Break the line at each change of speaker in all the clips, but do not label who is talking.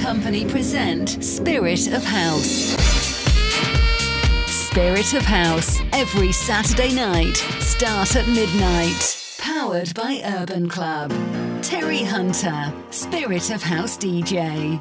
Company present Spirit of House. Spirit of House, every Saturday night, start at midnight. Powered by Urban Club. Terry Hunter, Spirit of House DJ.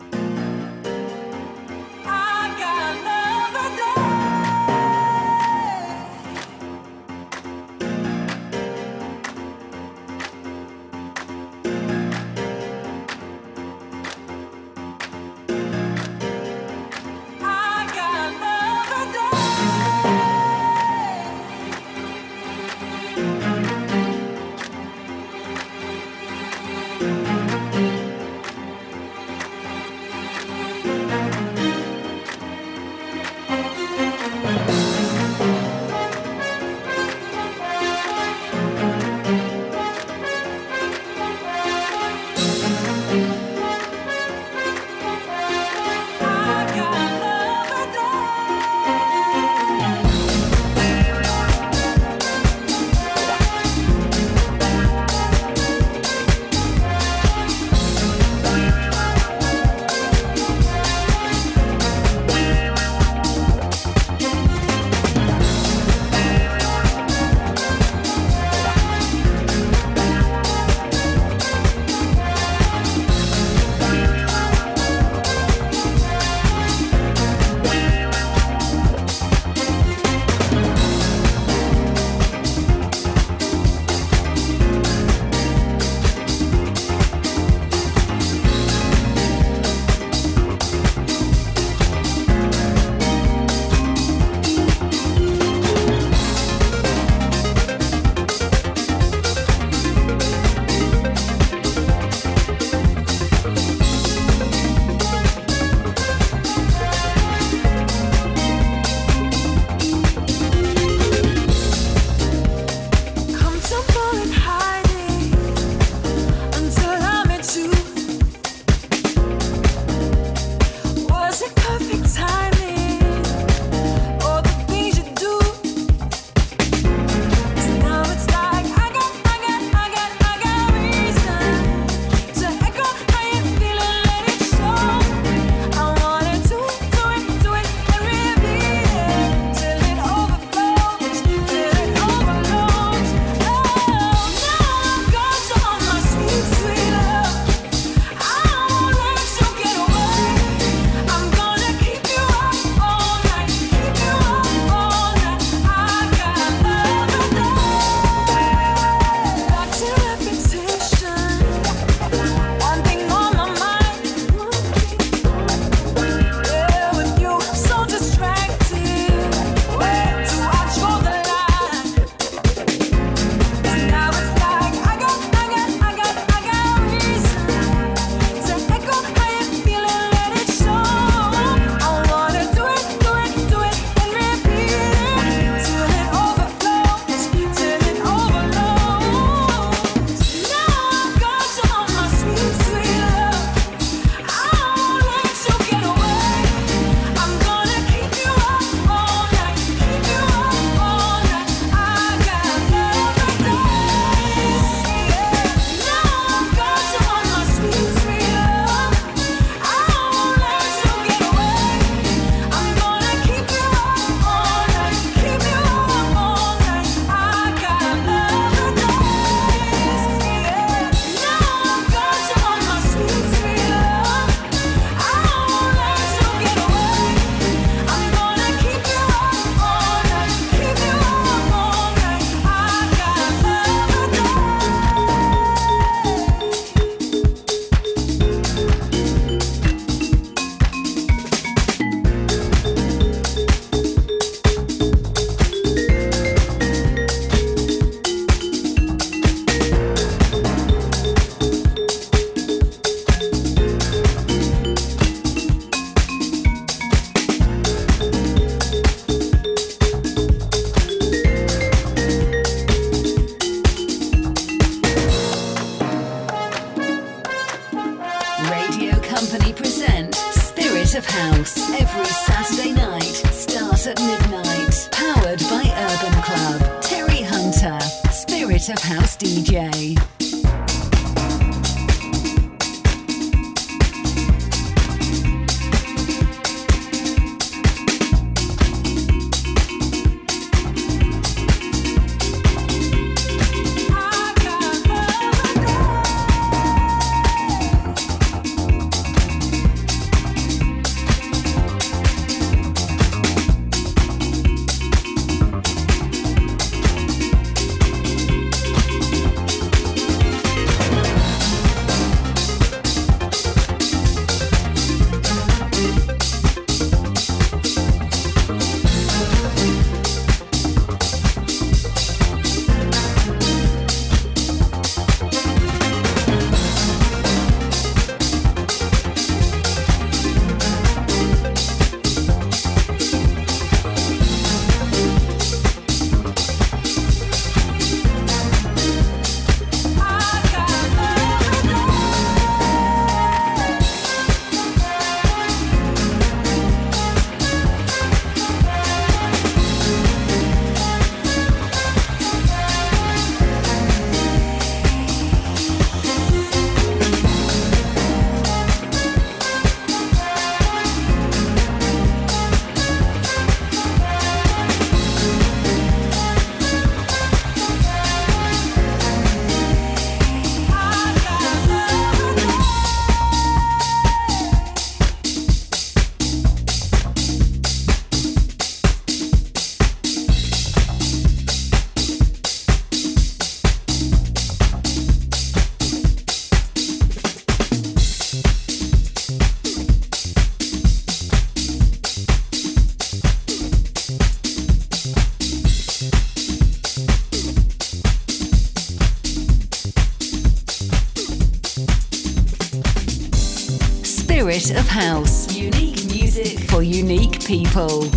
Of house. Unique music for unique people.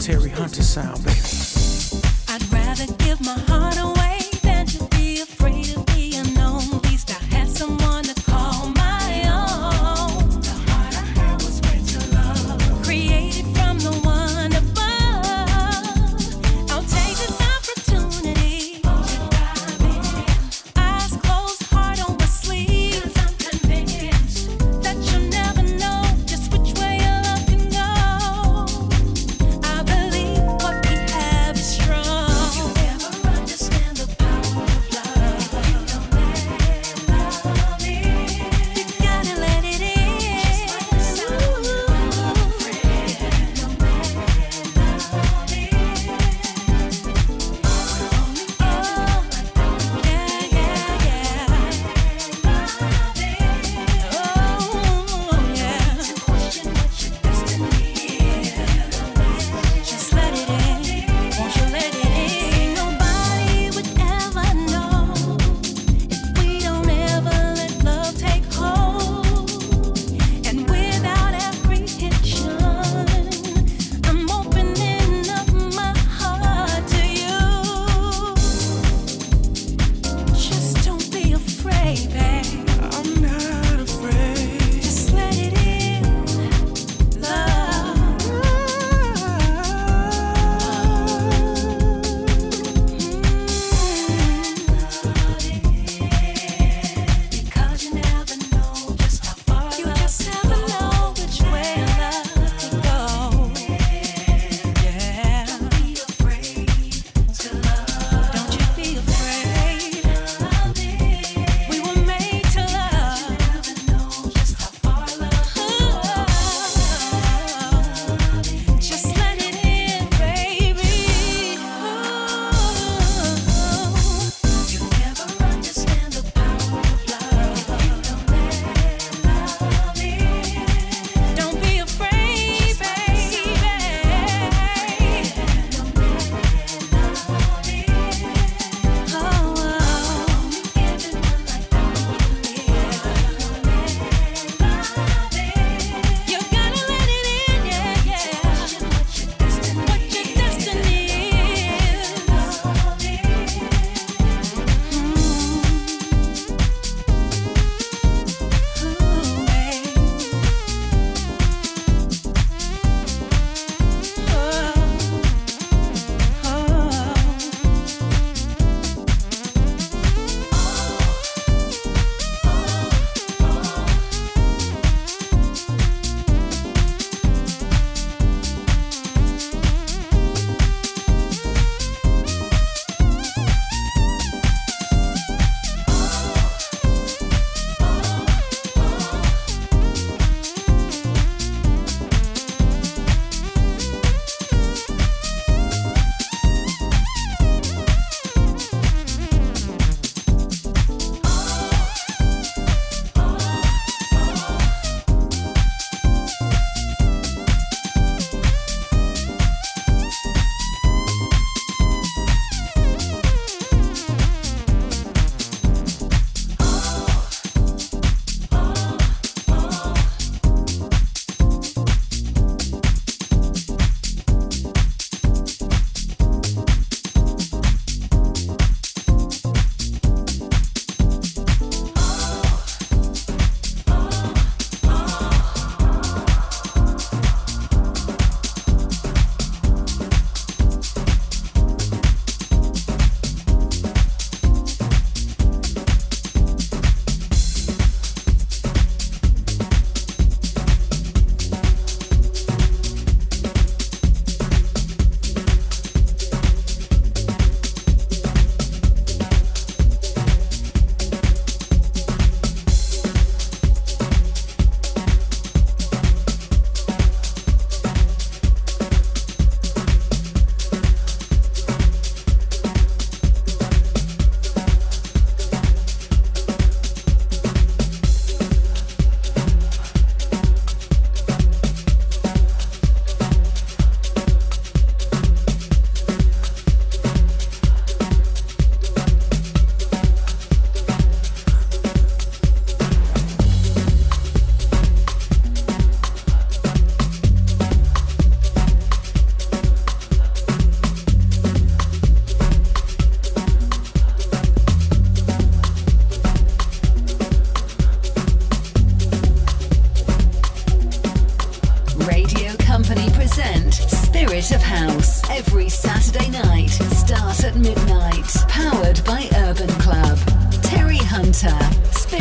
Terry Hunter sound, baby. I'd rather give my heart.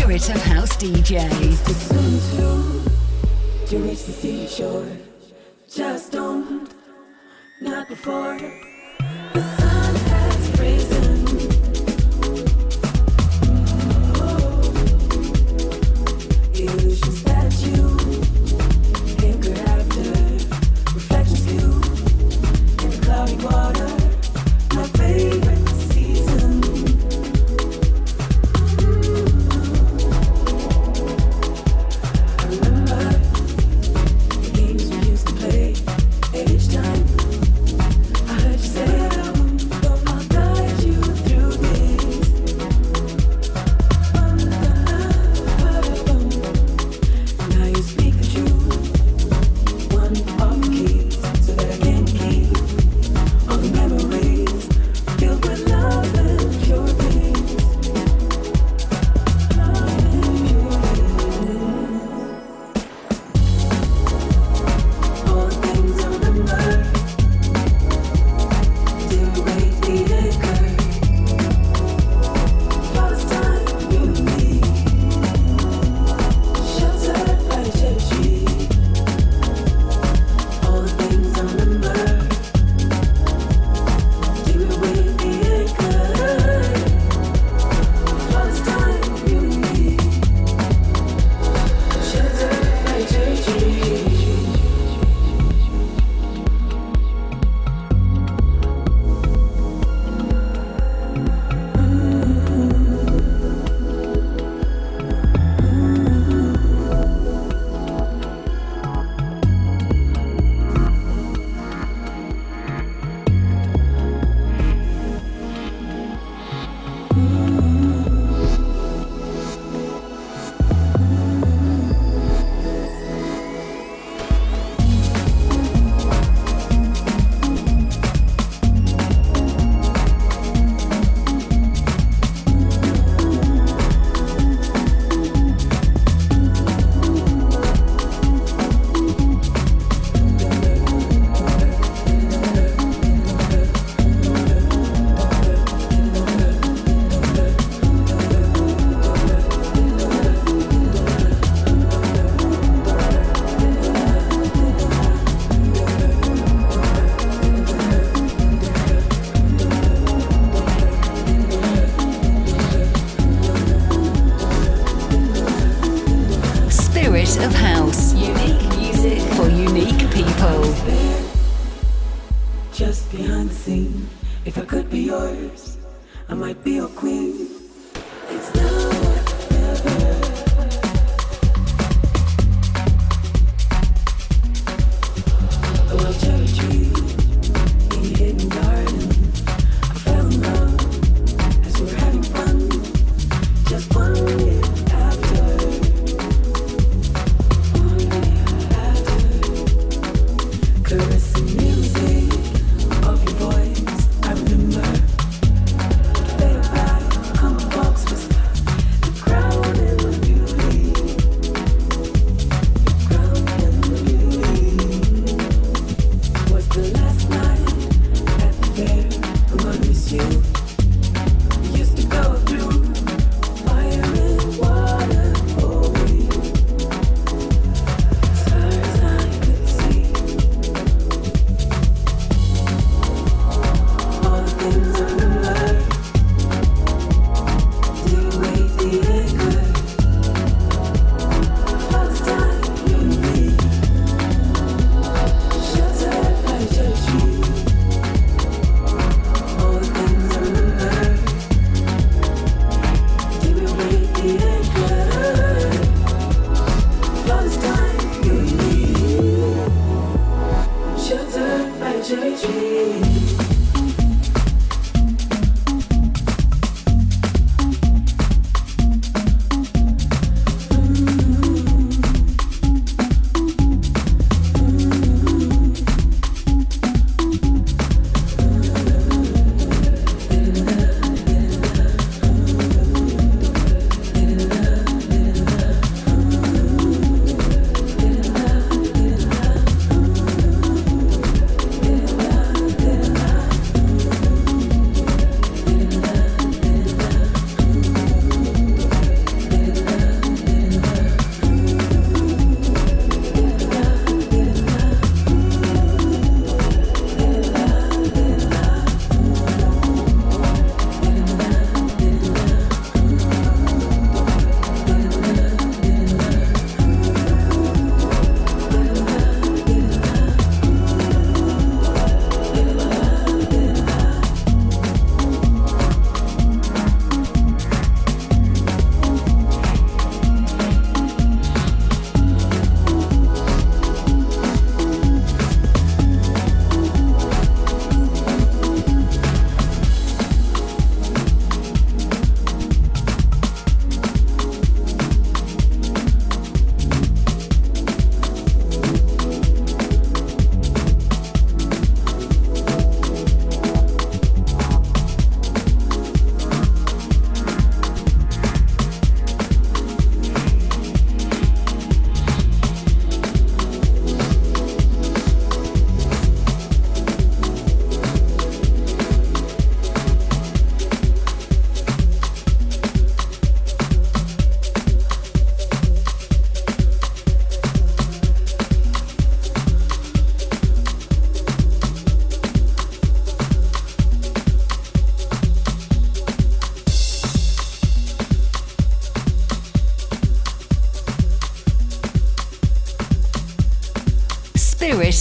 Spirit of house DJs.
To reach the seashore, just don't, not before.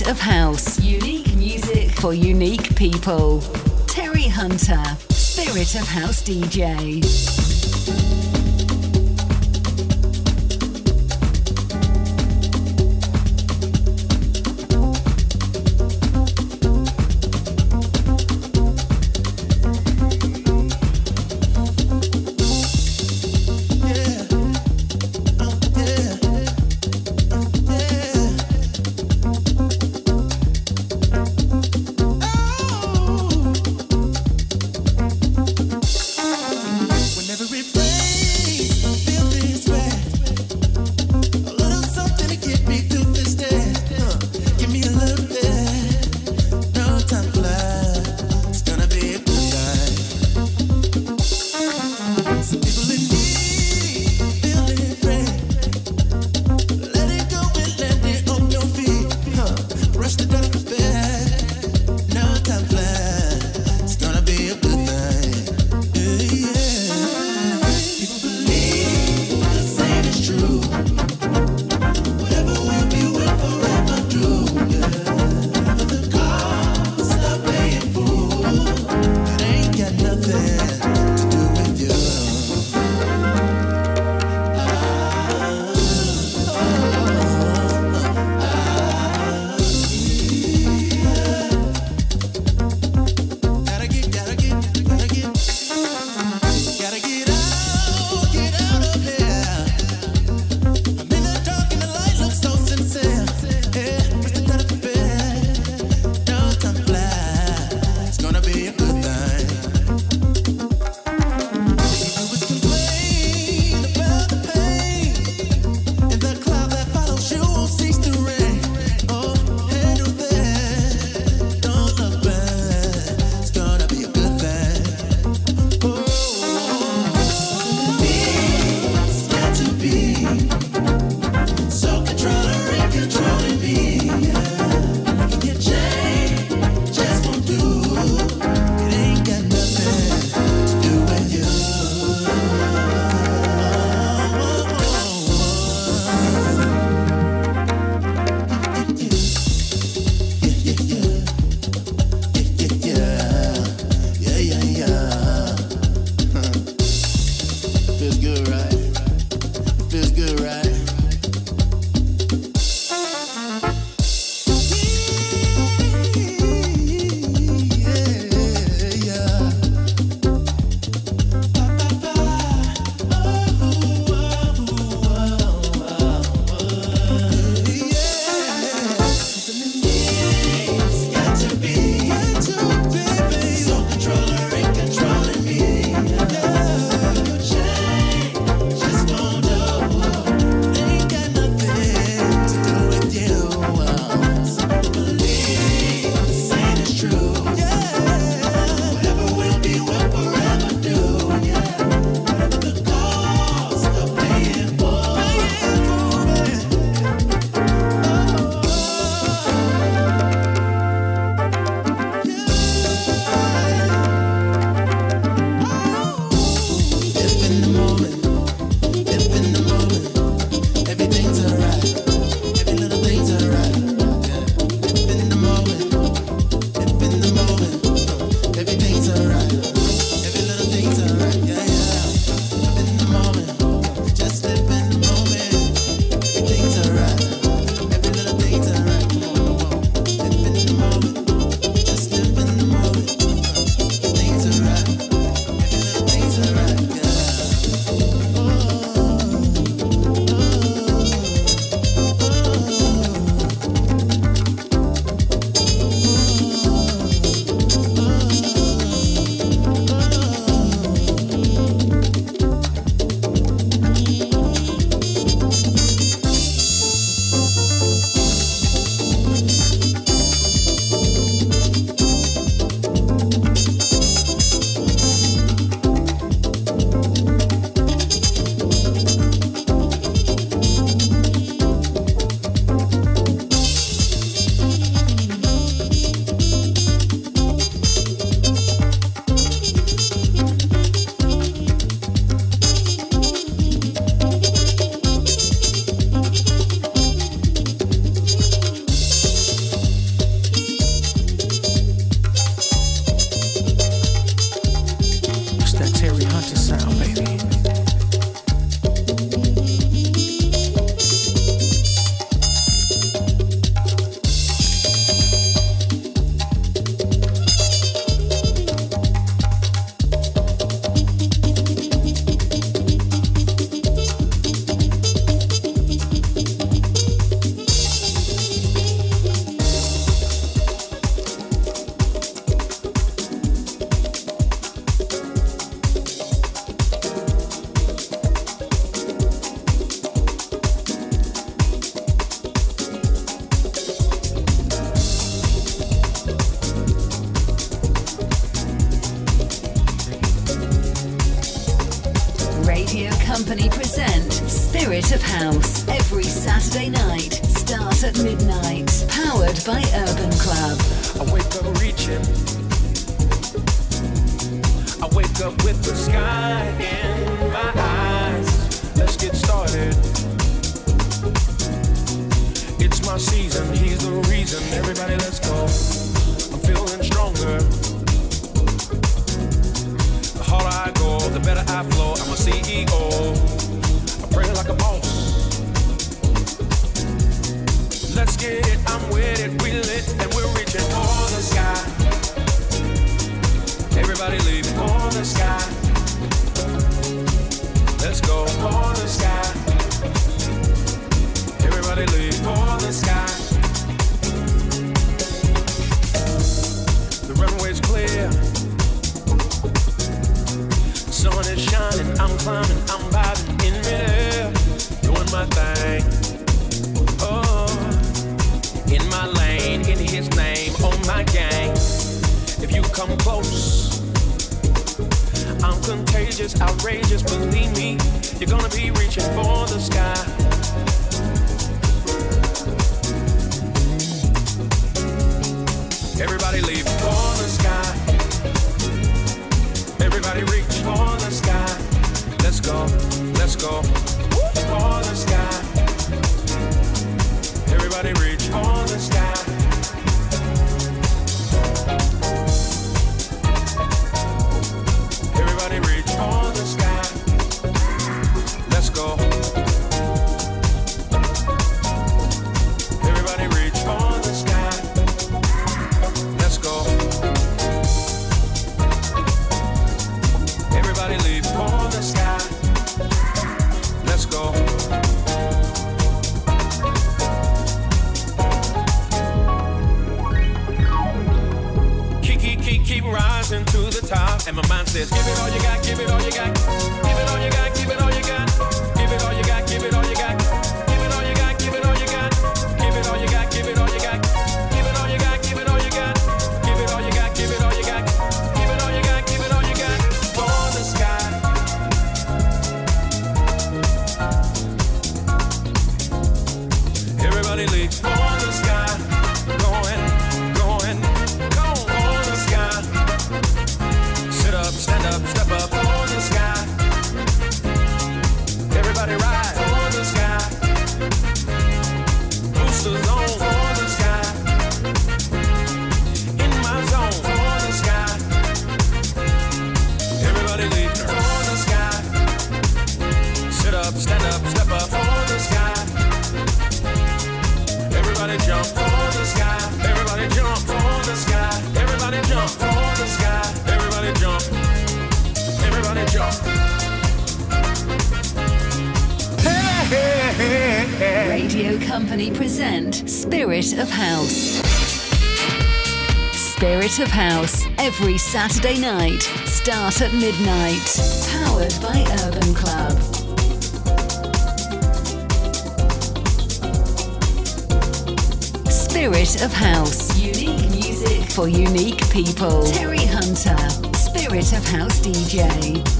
Of
House. Unique music for unique people.
Terry Hunter, Spirit of House DJ.
be brave. Keep rising to the top, and my mind says, Give it all you got, give it all you got.
Saturday night. Start at midnight. Powered by Urban Club. Spirit of House. Unique music for unique people. Terry Hunter, Spirit of House DJ.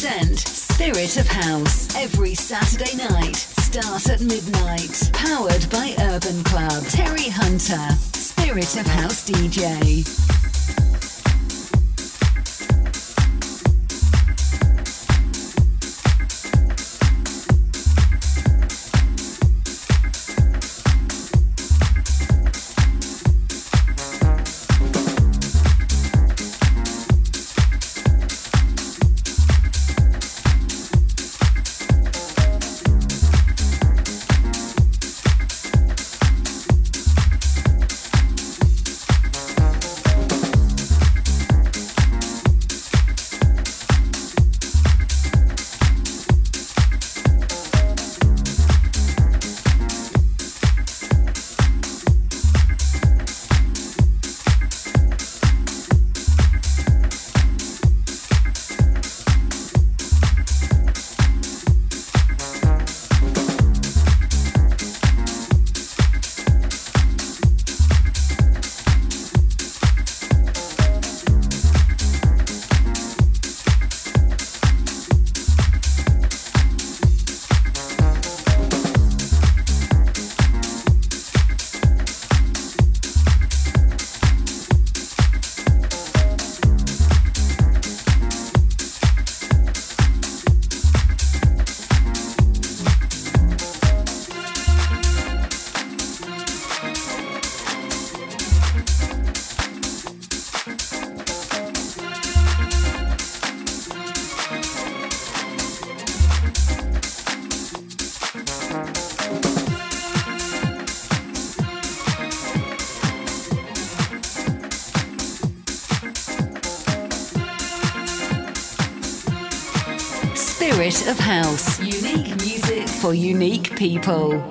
Present Spirit of House every Saturday night. Start at midnight. Powered by Urban Club. Terry Hunter, Spirit of House DJ. Of House. Unique music for unique people.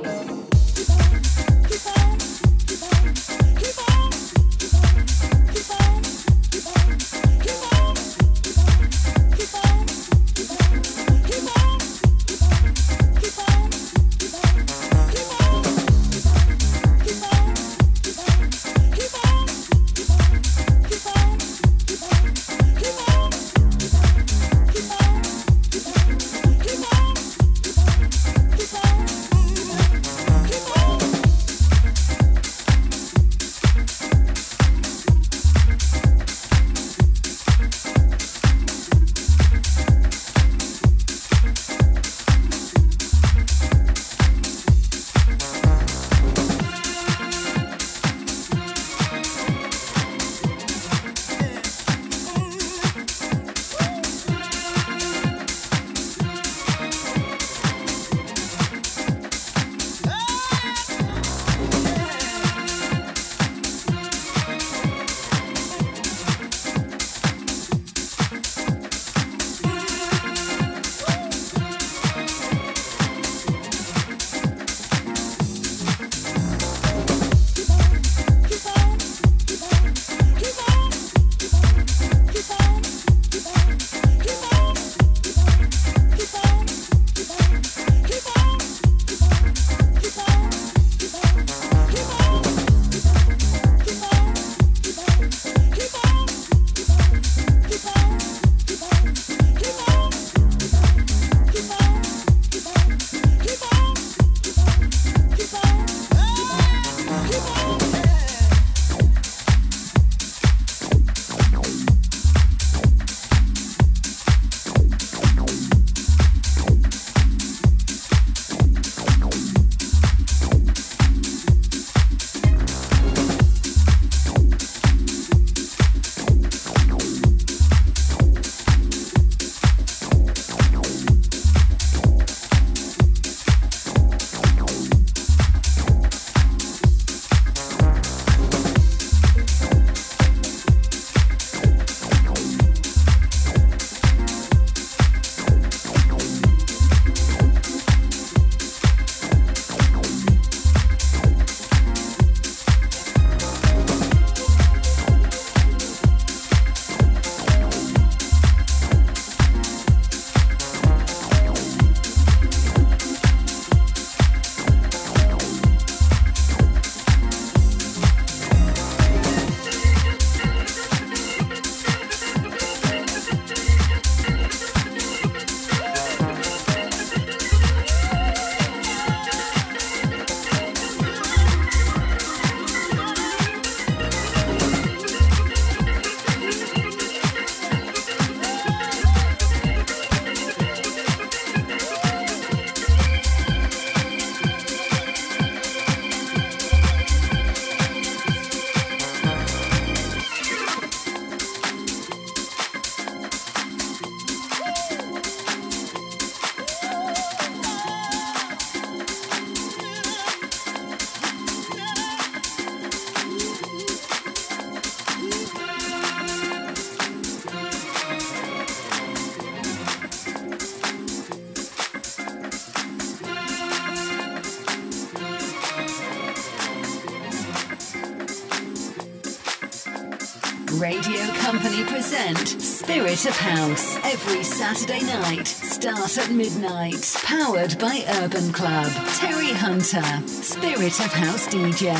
Spirit of House every Saturday night, start at midnight. Powered by Urban Club. Terry Hunter, Spirit of House DJ.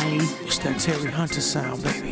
It's that Terry Hunter sound, baby.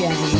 DJ.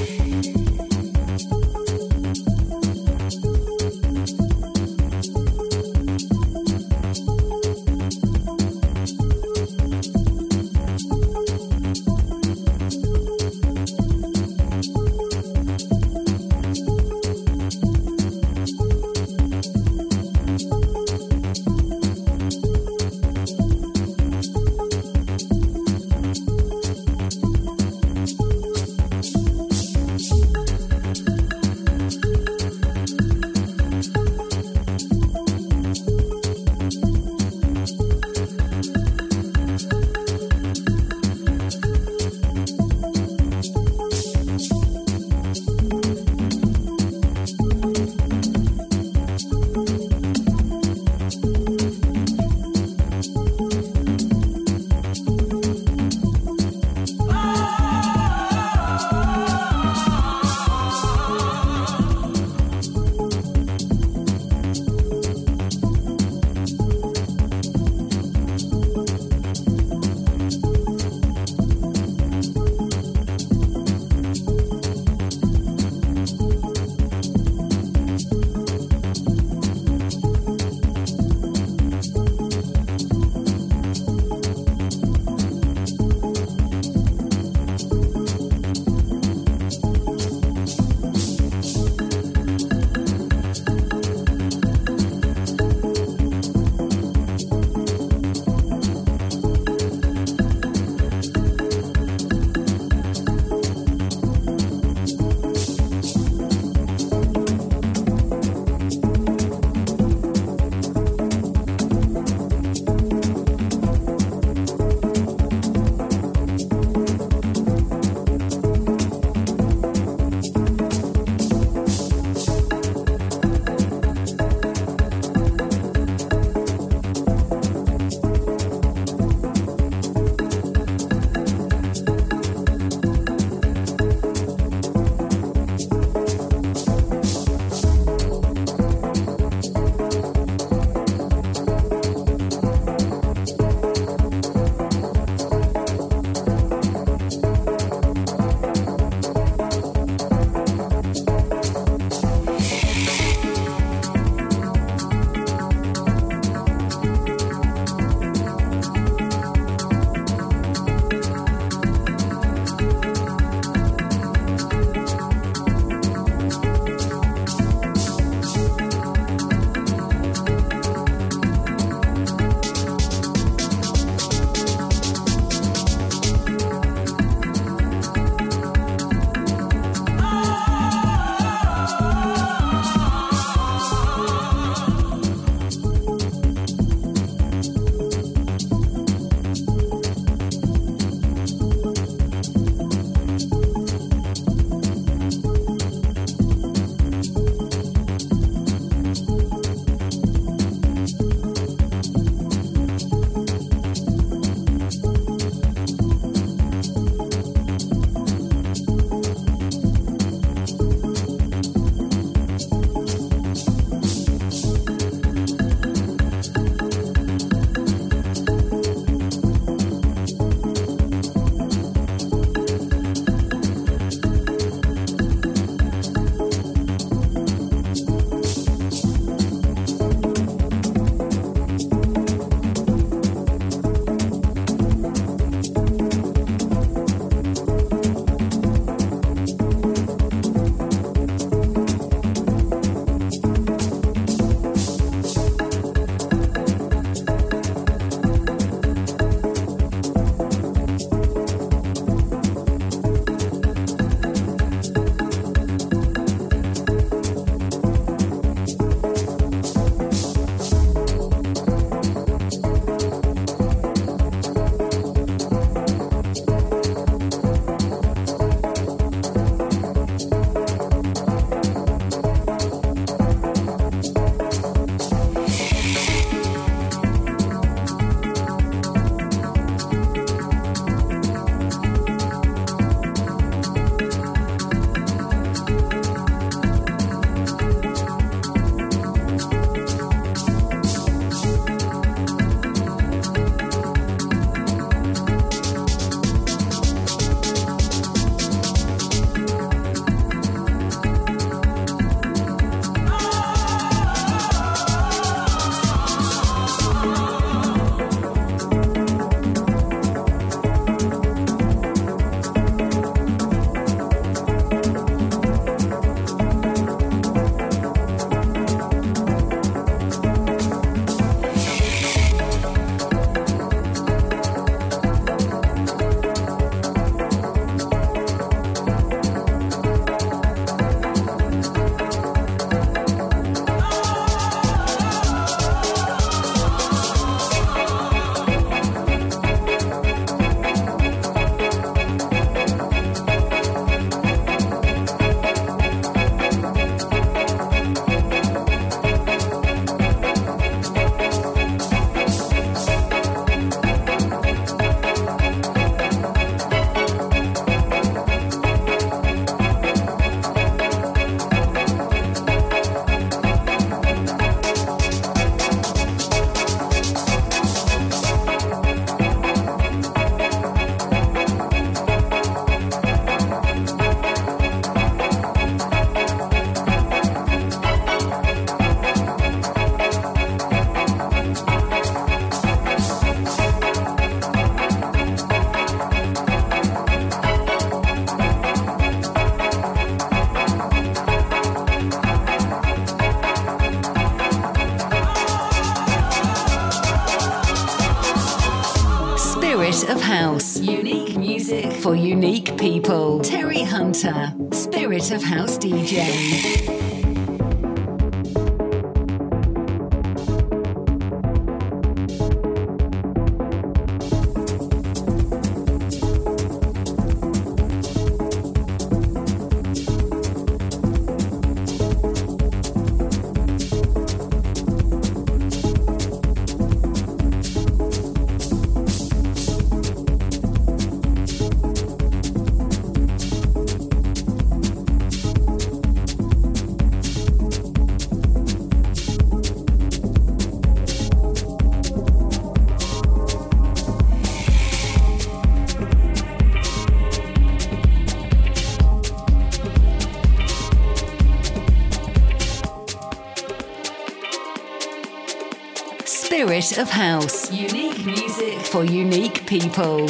Of House. Unique music for unique people.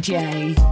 DJ.